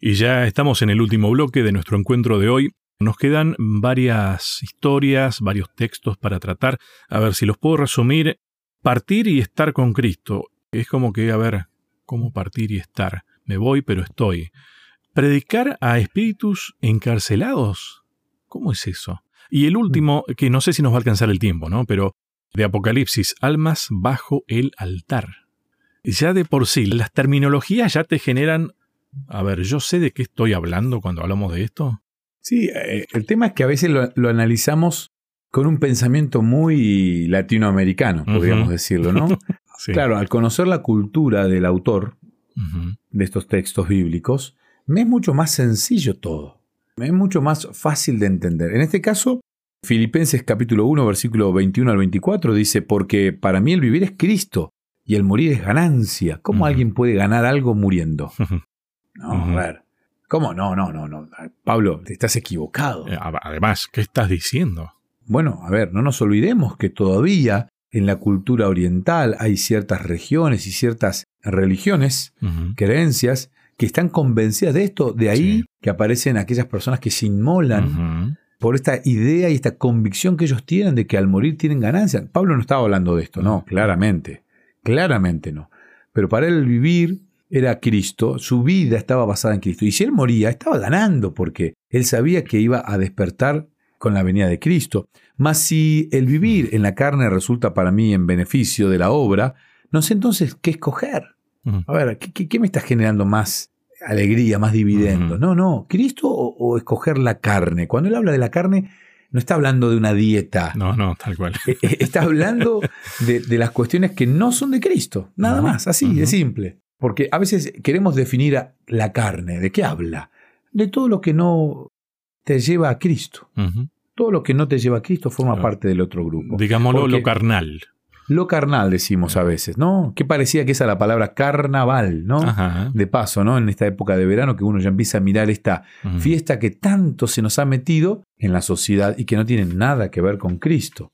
Y ya estamos en el último bloque de nuestro encuentro de hoy. Nos quedan varias historias, varios textos para tratar. A ver si los puedo resumir. Partir y estar con Cristo. Es como que, a ver, ¿cómo partir y estar? Me voy, pero estoy. Predicar a espíritus encarcelados. ¿Cómo es eso? Y el último, que no sé si nos va a alcanzar el tiempo, ¿no? Pero de Apocalipsis, almas bajo el altar. Ya de por sí, las terminologías ya te generan a ver, yo sé de qué estoy hablando cuando hablamos de esto. Sí, eh, el tema es que a veces lo, analizamos con un pensamiento muy latinoamericano, podríamos decirlo, ¿no? Claro, al conocer la cultura del autor de estos textos bíblicos, me es mucho más sencillo todo. Me es mucho más fácil de entender. En este caso, Filipenses capítulo 1, versículo 21 al 24 dice, porque para mí el vivir es Cristo y el morir es ganancia. ¿Cómo alguien puede ganar algo muriendo? No, a ver. ¿Cómo? No, no, no, no. Pablo, te estás equivocado. Eh, además, ¿qué estás diciendo? Bueno, a ver, no nos olvidemos que todavía en la cultura oriental hay ciertas regiones y ciertas religiones, creencias, que están convencidas de esto. De ahí que aparecen aquellas personas que se inmolan por esta idea y esta convicción que ellos tienen de que al morir tienen ganancia. Pablo no estaba hablando de esto, no, claramente. Claramente no. Pero para él vivir era Cristo, su vida estaba basada en Cristo. Y si él moría, estaba ganando, porque él sabía que iba a despertar con la venida de Cristo. Mas si el vivir en la carne resulta para mí en beneficio de la obra, no sé entonces qué escoger. A ver, ¿qué, me está generando más alegría, más dividendo? No, no, Cristo o, escoger la carne. Cuando él habla de la carne, no está hablando de una dieta. No, no, tal cual. E, e, está hablando de, las cuestiones que no son de Cristo, nada más, así, de simple. Porque a veces queremos definir la carne. ¿De qué habla? De todo lo que no te lleva a Cristo. Todo lo que no te lleva a Cristo forma parte del otro grupo. Digámoslo lo carnal. Lo carnal decimos a veces, ¿no? Que parecía que esa la palabra carnaval, ¿no? De paso, ¿no? En esta época de verano que uno ya empieza a mirar esta fiesta que tanto se nos ha metido en la sociedad y que no tiene nada que ver con Cristo.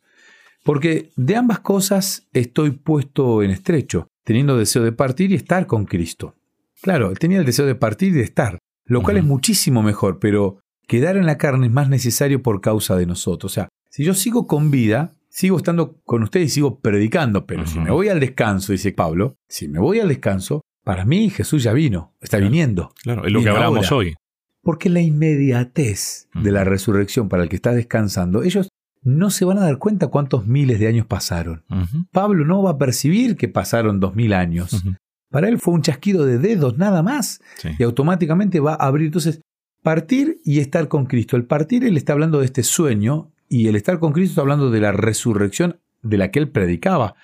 Porque de ambas cosas estoy puesto en estrecho teniendo deseo de partir y estar con Cristo. Claro, él tenía el deseo de partir y de estar, lo cual es muchísimo mejor, pero quedar en la carne es más necesario por causa de nosotros. O sea, si yo sigo con vida, sigo estando con ustedes y sigo predicando, pero si me voy al descanso, dice Pablo, si me voy al descanso, para mí Jesús ya vino, está viniendo. Claro, es lo que hablamos hoy. Porque la inmediatez de la resurrección para el que está descansando, ellos no se van a dar cuenta cuántos miles de años pasaron. Pablo no va a percibir que pasaron dos mil años. Para él fue un chasquido de dedos nada más. Y automáticamente va a abrir. Entonces, partir y estar con Cristo. El partir, él está hablando de este sueño y el estar con Cristo está hablando de la resurrección de la que él predicaba.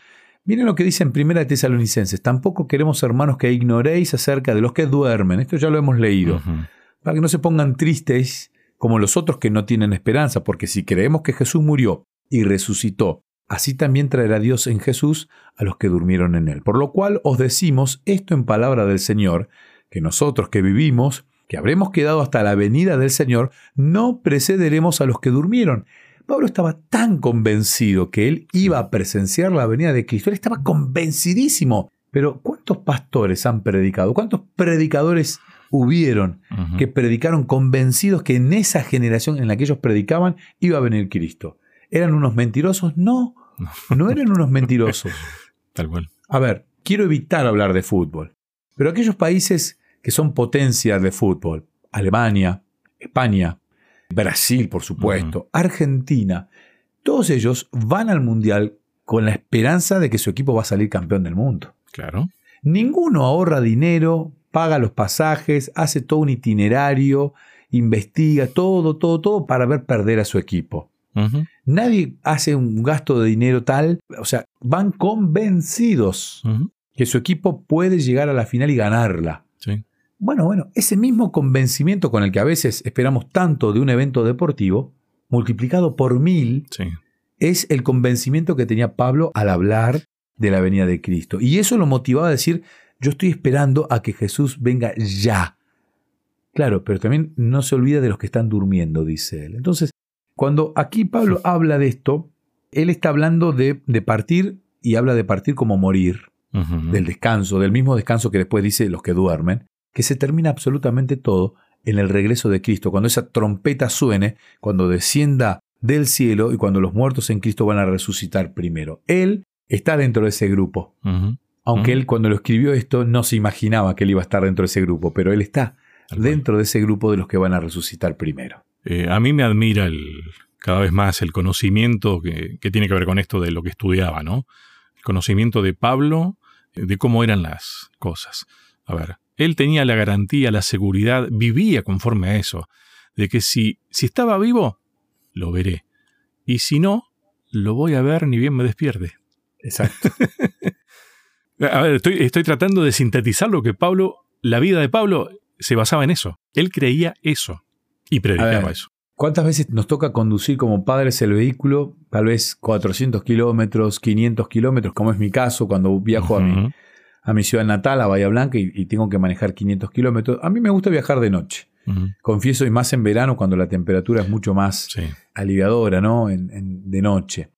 Miren lo que dice en Primera Tesalonicenses. Tampoco queremos, hermanos, que ignoréis acerca de los que duermen. Esto ya lo hemos leído. Para que no se pongan tristes como los otros que no tienen esperanza, porque si creemos que Jesús murió y resucitó, así también traerá Dios en Jesús a los que durmieron en él. Por lo cual os decimos esto en palabra del Señor, que nosotros que vivimos, que habremos quedado hasta la venida del Señor, no precederemos a los que durmieron. Pablo estaba tan convencido que él iba a presenciar la venida de Cristo, él estaba convencidísimo. Pero ¿cuántos pastores han predicado? ¿Cuántos predicadores hubieron que predicaron convencidos que en esa generación en la que ellos predicaban iba a venir Cristo. ¿Eran unos mentirosos? No, no eran unos mentirosos. Tal cual. A ver, quiero evitar hablar de fútbol, pero aquellos países que son potencias de fútbol, Alemania, España, Brasil, por supuesto, Argentina, todos ellos van al Mundial con la esperanza de que su equipo va a salir campeón del mundo. Claro. Ninguno ahorra dinero paga los pasajes, hace todo un itinerario, investiga todo, todo, todo para ver perder a su equipo. Nadie hace un gasto de dinero tal, o sea, van convencidos que su equipo puede llegar a la final y ganarla. Bueno, bueno, ese mismo convencimiento con el que a veces esperamos tanto de un evento deportivo, multiplicado por mil, es el convencimiento que tenía Pablo al hablar de la venida de Cristo. Y eso lo motivaba a decir, yo estoy esperando a que Jesús venga ya. Claro, pero también no se olvida de los que están durmiendo, dice él. Entonces, cuando aquí Pablo habla de esto, él está hablando de, partir y habla de partir como morir, del descanso, del mismo descanso que después dice los que duermen. que se termina absolutamente todo en el regreso de Cristo, cuando esa trompeta suene, cuando descienda del cielo y cuando los muertos en Cristo van a resucitar primero. Él está dentro de ese grupo. Aunque él cuando lo escribió esto no se imaginaba que él iba a estar dentro de ese grupo, pero él está dentro de ese grupo de los que van a resucitar primero. Eh, a mí me admira el, cada vez más el conocimiento que, que, tiene que ver con esto de lo que estudiaba, ¿no? El conocimiento de Pablo de cómo eran las cosas. A ver, él tenía la garantía, la seguridad, vivía conforme a eso, de que si, si estaba vivo, lo veré. Y si no, lo voy a ver ni bien me despierte. Exacto. a ver, estoy, estoy tratando de sintetizar lo que Pablo, la vida de Pablo se basaba en eso. Él creía eso y predicaba eso. ¿Cuántas veces nos toca conducir como padres el vehículo? Tal vez 400 kilómetros, 500 kilómetros, como es mi caso cuando viajo a mi a mi ciudad natal, a Bahía Blanca, y, tengo que manejar 500 kilómetros. A mí me gusta viajar de noche. Confieso, y más en verano, cuando la temperatura es mucho más aliviadora, ¿no? de noche.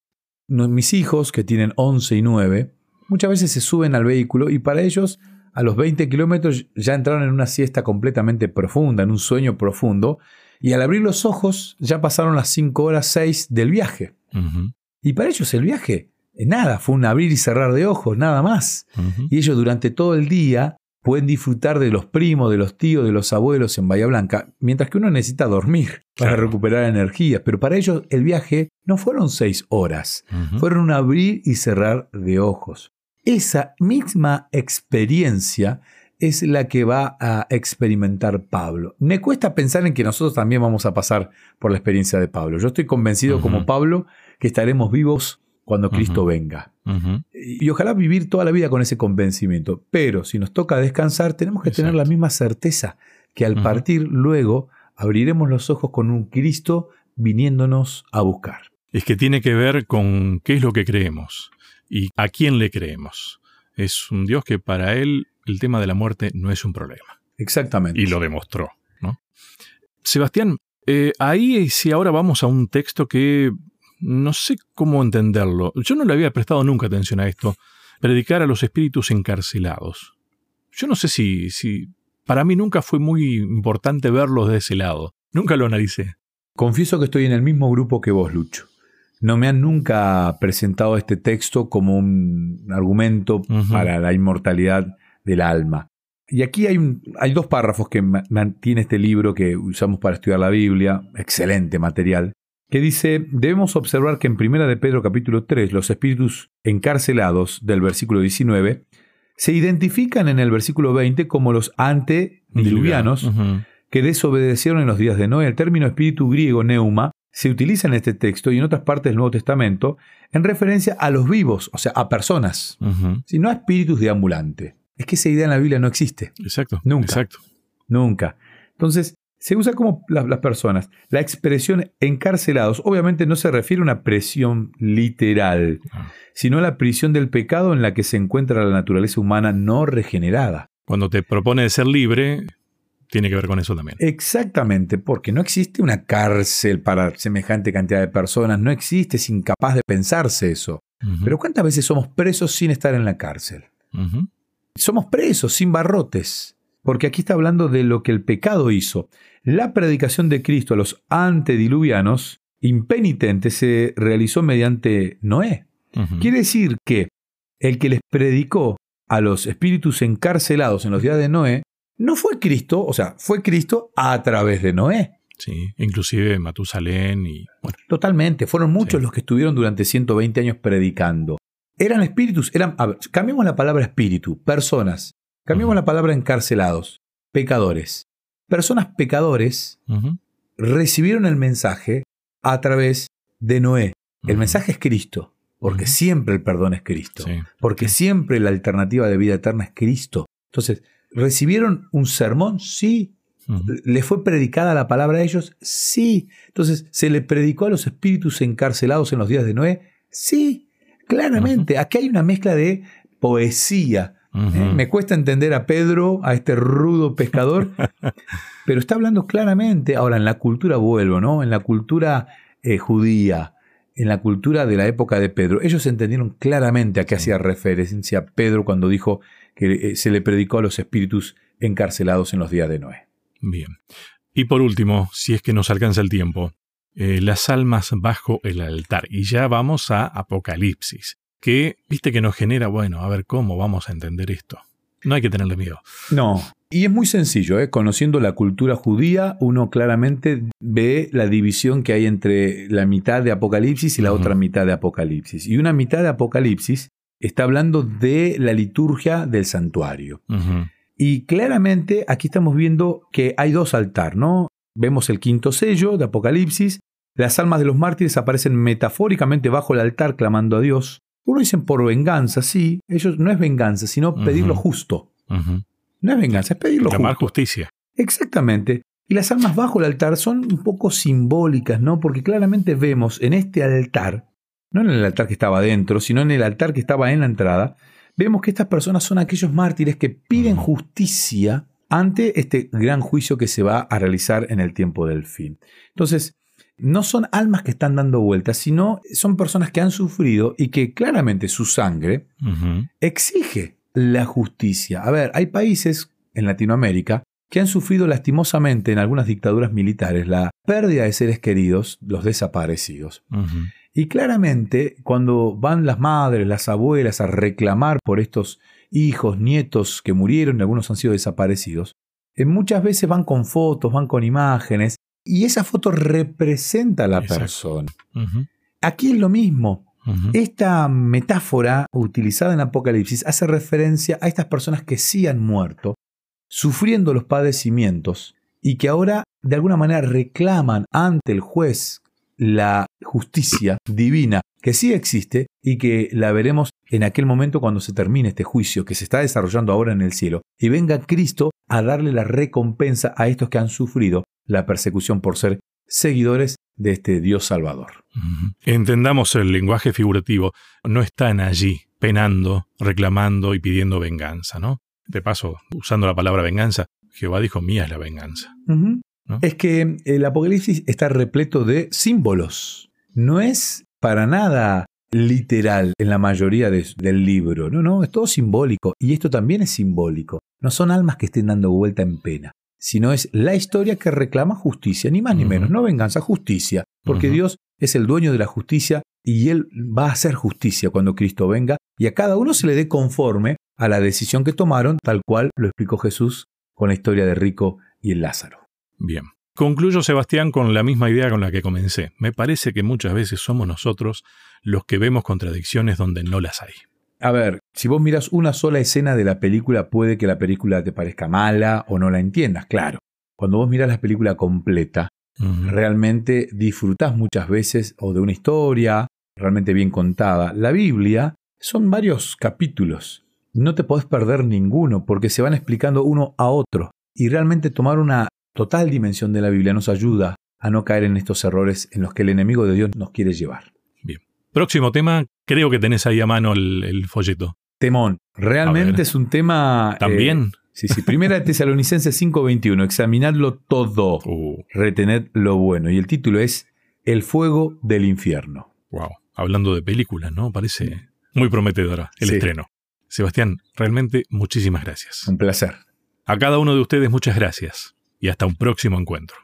mis hijos, que tienen 11 y 9, muchas veces se suben al vehículo y para ellos, a los 20 kilómetros, ya entraron en una siesta completamente profunda, en un sueño profundo, y al abrir los ojos, ya pasaron las 5 horas 6 del viaje. Y para ellos el viaje eh, nada, fue un abrir y cerrar de ojos, nada más. Y ellos durante todo el día pueden disfrutar de los primos, de los tíos, de los abuelos en Bahía Blanca, mientras que uno necesita dormir para recuperar energía. Pero para ellos el viaje no fueron seis horas, fueron un abrir y cerrar de ojos. Esa misma experiencia es la que va a experimentar Pablo. Me cuesta pensar en que nosotros también vamos a pasar por la experiencia de Pablo. Yo estoy convencido como Pablo que estaremos vivos cuando Cristo venga. Y ojalá vivir toda la vida con ese convencimiento. Pero si nos toca descansar, tenemos que tener la misma certeza que al partir luego abriremos los ojos con un Cristo viniéndonos a buscar. Es que tiene que ver con qué es lo que creemos y a quién le creemos. Es un Dios que para él el tema de la muerte no es un problema. Exactamente. Y lo demostró. ¿no? Sebastián, eh, ahí si ahora vamos a un texto que no sé cómo entenderlo. Yo no le había prestado nunca atención a esto. Predicar a los espíritus encarcelados. Yo no sé si, si para mí nunca fue muy importante verlos de ese lado. Nunca lo analicé. Confieso que estoy en el mismo grupo que vos, Lucho. No me han nunca presentado este texto como un argumento para la inmortalidad del alma. Y aquí hay, hay dos párrafos que mantiene este libro que usamos para estudiar la Biblia, excelente material, que dice, debemos observar que en Primera de Pedro capítulo 3 los espíritus encarcelados del versículo 19 se identifican en el versículo 20 como los antediluvianos que desobedecieron en los días de Noé. El término espíritu griego neuma se utiliza en este texto y en otras partes del Nuevo Testamento en referencia a los vivos, o sea, a personas, sino a espíritus deambulantes. Es que esa idea en la Biblia no existe. Exacto. Nunca. Exacto. Nunca. Entonces, se usa como las personas. La expresión encarcelados obviamente no se refiere a una presión literal, ah. sino a la prisión del pecado en la que se encuentra la naturaleza humana no regenerada. Cuando te propone ser libre, tiene que ver con eso también. Exactamente, porque no existe una cárcel para semejante cantidad de personas, no existe, es incapaz de pensarse eso. Pero ¿cuántas veces somos presos sin estar en la cárcel? Somos presos sin barrotes, porque aquí está hablando de lo que el pecado hizo. La predicación de Cristo a los antediluvianos impenitentes se realizó mediante Noé. Quiere decir que el que les predicó a los espíritus encarcelados en los días de Noé no fue Cristo, o sea, fue Cristo a través de Noé. Sí, inclusive Matusalén y... Bueno. Totalmente, fueron muchos los que estuvieron durante 120 años predicando. Eran espíritus, eran... cambiemos la palabra espíritu, personas. Cambiemos la palabra encarcelados, pecadores personas pecadores recibieron el mensaje a través de Noé. El mensaje es Cristo, porque siempre el perdón es Cristo, porque siempre la alternativa de vida eterna es Cristo. Entonces, ¿recibieron un sermón? Sí. ¿Le fue predicada la palabra a ellos? Sí. Entonces, ¿se le predicó a los espíritus encarcelados en los días de Noé? Sí, claramente. Aquí hay una mezcla de poesía, ¿Eh? Me cuesta entender a Pedro, a este rudo pescador, pero está hablando claramente. Ahora, en la cultura vuelvo, ¿no? En la cultura eh, judía, en la cultura de la época de Pedro, ellos entendieron claramente a qué hacía referencia Pedro cuando dijo que eh, se le predicó a los espíritus encarcelados en los días de Noé. Bien. Y por último, si es que nos alcanza el tiempo, eh, las almas bajo el altar. Y ya vamos a Apocalipsis, que viste que nos genera, bueno, a ver cómo vamos a entender esto. No hay que tenerle miedo. No, y es muy sencillo, ¿eh? conociendo la cultura judía, uno claramente ve la división que hay entre la mitad de Apocalipsis y la otra mitad de Apocalipsis. Y una mitad de Apocalipsis está hablando de la liturgia del santuario. Y claramente aquí estamos viendo que hay dos altares, ¿no? Vemos el quinto sello de Apocalipsis, las almas de los mártires aparecen metafóricamente bajo el altar clamando a Dios. Uno dicen por venganza, sí, ellos no es venganza, sino pedir lo justo. No es venganza, es pedir lo Llamar justicia. Exactamente. Y las almas bajo el altar son un poco simbólicas, ¿no? Porque claramente vemos en este altar, no en el altar que estaba adentro, sino en el altar que estaba en la entrada, vemos que estas personas son aquellos mártires que piden justicia ante este gran juicio que se va a realizar en el tiempo del fin. Entonces, no son almas que están dando vueltas, sino son personas que han sufrido y que claramente su sangre exige la justicia. A ver, hay países en Latinoamérica que han sufrido lastimosamente en algunas dictaduras militares la pérdida de seres queridos, los desaparecidos. Y claramente, cuando van las madres, las abuelas a reclamar por estos hijos, nietos que murieron y algunos han sido desaparecidos, eh, muchas veces van con fotos, van con imágenes, y esa foto representa a la persona. Aquí es lo mismo. Esta metáfora utilizada en Apocalipsis hace referencia a estas personas que sí han muerto, sufriendo los padecimientos, y que ahora de alguna manera reclaman ante el juez la justicia divina que sí existe y que la veremos en aquel momento cuando se termine este juicio que se está desarrollando ahora en el cielo y venga Cristo a darle la recompensa a estos que han sufrido la persecución por ser seguidores de este Dios Salvador. Entendamos el lenguaje figurativo, no están allí penando, reclamando y pidiendo venganza, ¿no? De paso, usando la palabra venganza, Jehová dijo, mía es la venganza. Es que el Apocalipsis está repleto de símbolos. No es para nada literal en la mayoría del libro. No, no, es todo simbólico. Y esto también es simbólico. No son almas que estén dando vuelta en pena, sino es la historia que reclama justicia, ni más ni menos. No venganza, justicia. Porque Dios es el dueño de la justicia y Él va a hacer justicia cuando Cristo venga y a cada uno se le dé conforme a la decisión que tomaron, tal cual lo explicó Jesús con la historia de Rico y el Lázaro. Bien. Concluyo, Sebastián, con la misma idea con la que comencé. Me parece que muchas veces somos nosotros los que vemos contradicciones donde no las hay. A ver, si vos miras una sola escena de la película, puede que la película te parezca mala o no la entiendas, claro. Cuando vos miras la película completa, realmente disfrutás muchas veces o de una historia realmente bien contada. La Biblia son varios capítulos. No te podés perder ninguno porque se van explicando uno a otro. Y realmente tomar una total dimensión de la Biblia nos ayuda a no caer en estos errores en los que el enemigo de Dios nos quiere llevar. Bien. Próximo tema, creo que tenés ahí a mano el, folleto. Temón. Realmente es un tema... Eh, ¿También? sí, sí. Primera de Tesalonicenses 5:21. Examinadlo todo. Uh. Retened lo bueno. Y el título es El fuego del infierno. Wow. Hablando de películas, ¿no? Parece muy prometedora el estreno. Sebastián, realmente muchísimas gracias. Un placer. A cada uno de ustedes muchas gracias y hasta un próximo encuentro.